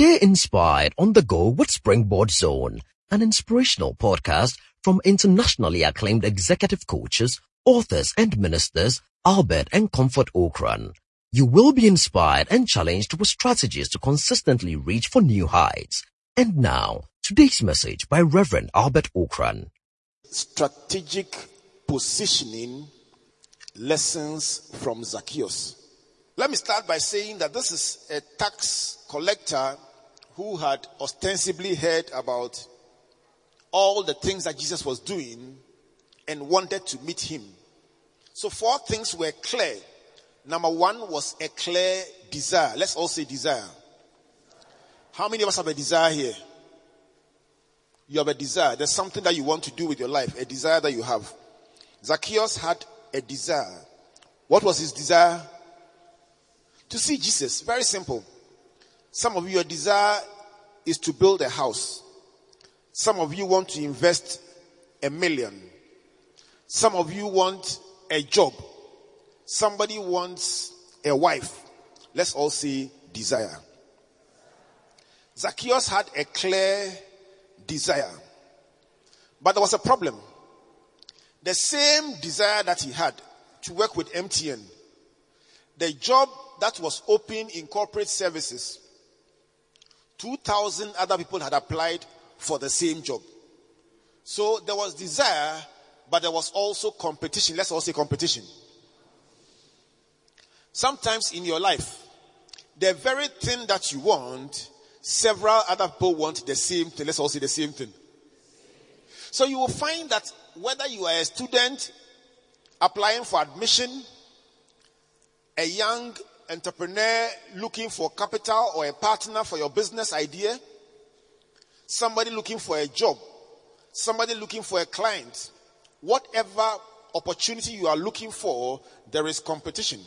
Stay inspired on the go with Springboard Zone, an inspirational podcast from internationally acclaimed executive coaches, authors and ministers Albert and Comfort Ocran. You will be inspired and challenged with strategies to consistently reach for new heights. And now, today's message by Reverend Albert Ocran. Strategic positioning lessons from Zacchaeus. Let me start by saying that this is a tax collector who had ostensibly heard about all the things that Jesus was doing and wanted to meet him. So four things were clear. Number one was a clear desire. Let's all say desire. How many of us have a desire here? You have a desire. There's something that you want to do with your life, a desire that you have. Zacchaeus had a desire. What was his desire? To see Jesus. Very simple. Some of you, your desire is to build a house. Some of you want to invest a million. Some of you want a job. Somebody wants a wife. Let's all say desire. Zacchaeus had a clear desire. But there was a problem. The same desire that he had to work with MTN, the job that was open in corporate services, 2,000 other people had applied for the same job. So there was desire, but there was also competition. Let's all say competition. Sometimes in your life, the very thing that you want, several other people want the same thing. Let's all say the same thing. So you will find that whether you are a student applying for admission, a young entrepreneur looking for capital or a partner for your business idea, somebody looking for a job, somebody looking for a client, whatever opportunity you are looking for, there is competition.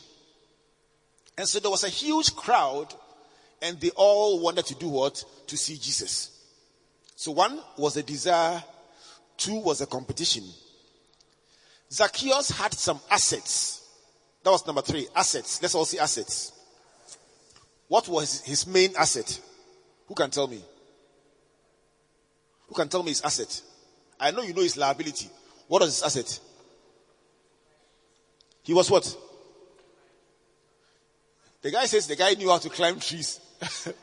And so there was a huge crowd and they all wanted to do what? To see Jesus. So one was a desire, two was a competition. Zacchaeus had some assets that was number three. Assets. Let's all see assets. What was his main asset? Who can tell me? Who can tell me his asset? I know you know his liability. What was his asset? He was what? The guy says the guy knew how to climb trees.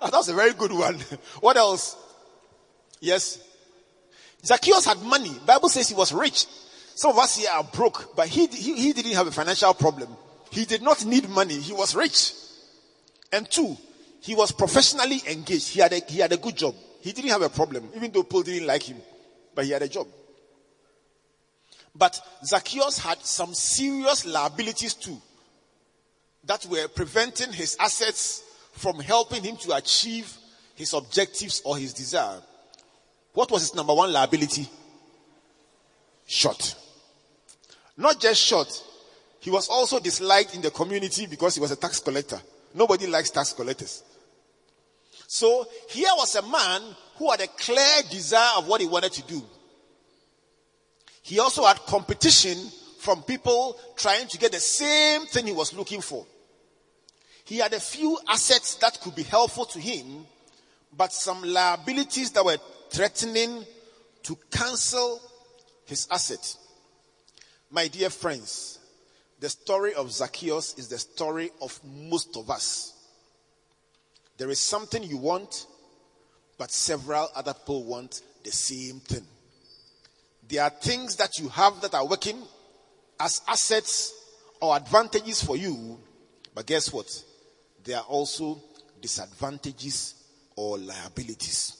That's a very good one. What else? Yes. Zacchaeus had money. Bible says he was rich. Some of us here are broke, but he, he, he didn't have a financial problem. He did not need money. He was rich. And two, he was professionally engaged. He had a, he had a good job. He didn't have a problem, even though Paul didn't like him, but he had a job. But Zacchaeus had some serious liabilities too that were preventing his assets from helping him to achieve his objectives or his desire. What was his number one liability? Short. Not just short, he was also disliked in the community because he was a tax collector. Nobody likes tax collectors. So here was a man who had a clear desire of what he wanted to do. He also had competition from people trying to get the same thing he was looking for. He had a few assets that could be helpful to him, but some liabilities that were threatening to cancel his assets. My dear friends, the story of Zacchaeus is the story of most of us. There is something you want, but several other people want the same thing. There are things that you have that are working as assets or advantages for you, but guess what? There are also disadvantages or liabilities.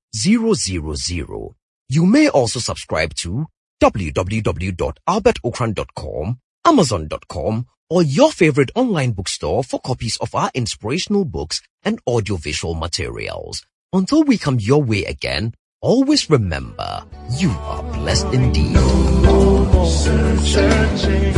000. You may also subscribe to www.albertocran.com Amazon.com, or your favorite online bookstore for copies of our inspirational books and audiovisual materials. Until we come your way again, always remember, you are blessed indeed. Searching,